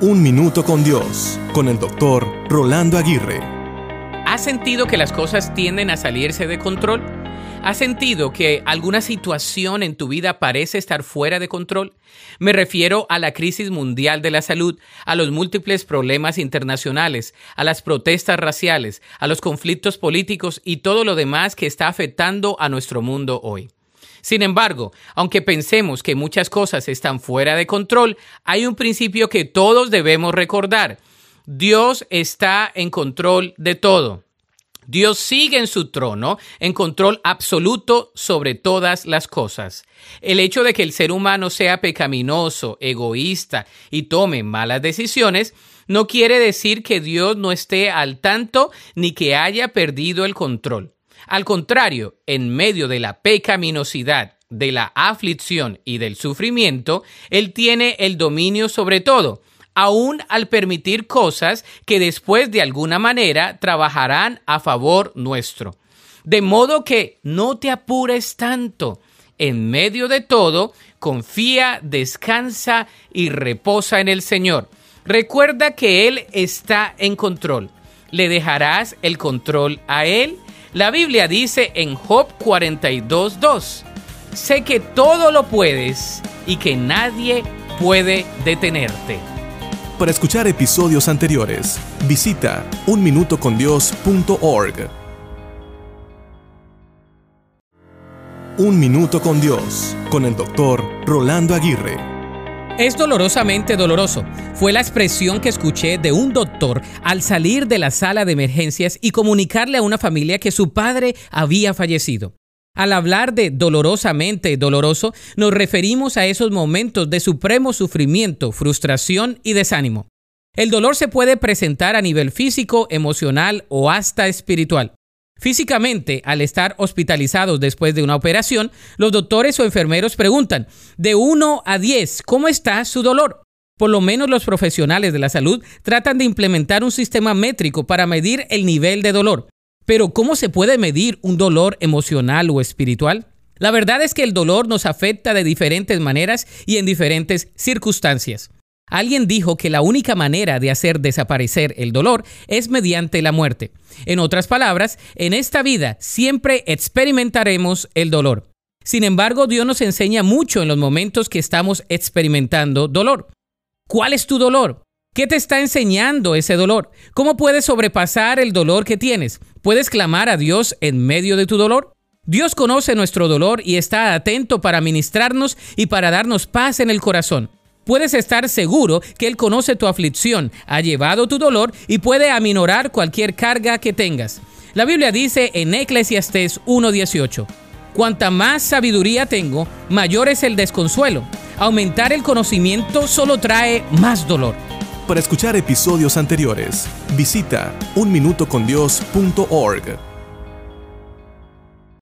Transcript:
Un Minuto con Dios, con el doctor Rolando Aguirre. ¿Has sentido que las cosas tienden a salirse de control? ¿Has sentido que alguna situación en tu vida parece estar fuera de control? Me refiero a la crisis mundial de la salud, a los múltiples problemas internacionales, a las protestas raciales, a los conflictos políticos y todo lo demás que está afectando a nuestro mundo hoy. Sin embargo, aunque pensemos que muchas cosas están fuera de control, hay un principio que todos debemos recordar. Dios está en control de todo. Dios sigue en su trono, en control absoluto sobre todas las cosas. El hecho de que el ser humano sea pecaminoso, egoísta y tome malas decisiones, no quiere decir que Dios no esté al tanto ni que haya perdido el control. Al contrario, en medio de la pecaminosidad, de la aflicción y del sufrimiento, Él tiene el dominio sobre todo, aún al permitir cosas que después de alguna manera trabajarán a favor nuestro. De modo que no te apures tanto. En medio de todo, confía, descansa y reposa en el Señor. Recuerda que Él está en control. ¿Le dejarás el control a Él? La Biblia dice en Job 42.2, sé que todo lo puedes y que nadie puede detenerte. Para escuchar episodios anteriores, visita unminutocondios.org. Un Minuto con Dios, con el doctor Rolando Aguirre. Es dolorosamente doloroso. Fue la expresión que escuché de un doctor al salir de la sala de emergencias y comunicarle a una familia que su padre había fallecido. Al hablar de dolorosamente doloroso, nos referimos a esos momentos de supremo sufrimiento, frustración y desánimo. El dolor se puede presentar a nivel físico, emocional o hasta espiritual. Físicamente, al estar hospitalizados después de una operación, los doctores o enfermeros preguntan, de 1 a 10, ¿cómo está su dolor? Por lo menos los profesionales de la salud tratan de implementar un sistema métrico para medir el nivel de dolor. Pero ¿cómo se puede medir un dolor emocional o espiritual? La verdad es que el dolor nos afecta de diferentes maneras y en diferentes circunstancias. Alguien dijo que la única manera de hacer desaparecer el dolor es mediante la muerte. En otras palabras, en esta vida siempre experimentaremos el dolor. Sin embargo, Dios nos enseña mucho en los momentos que estamos experimentando dolor. ¿Cuál es tu dolor? ¿Qué te está enseñando ese dolor? ¿Cómo puedes sobrepasar el dolor que tienes? ¿Puedes clamar a Dios en medio de tu dolor? Dios conoce nuestro dolor y está atento para ministrarnos y para darnos paz en el corazón. Puedes estar seguro que Él conoce tu aflicción, ha llevado tu dolor y puede aminorar cualquier carga que tengas. La Biblia dice en Eclesiastés 1.18, Cuanta más sabiduría tengo, mayor es el desconsuelo. Aumentar el conocimiento solo trae más dolor. Para escuchar episodios anteriores, visita unminutocondios.org.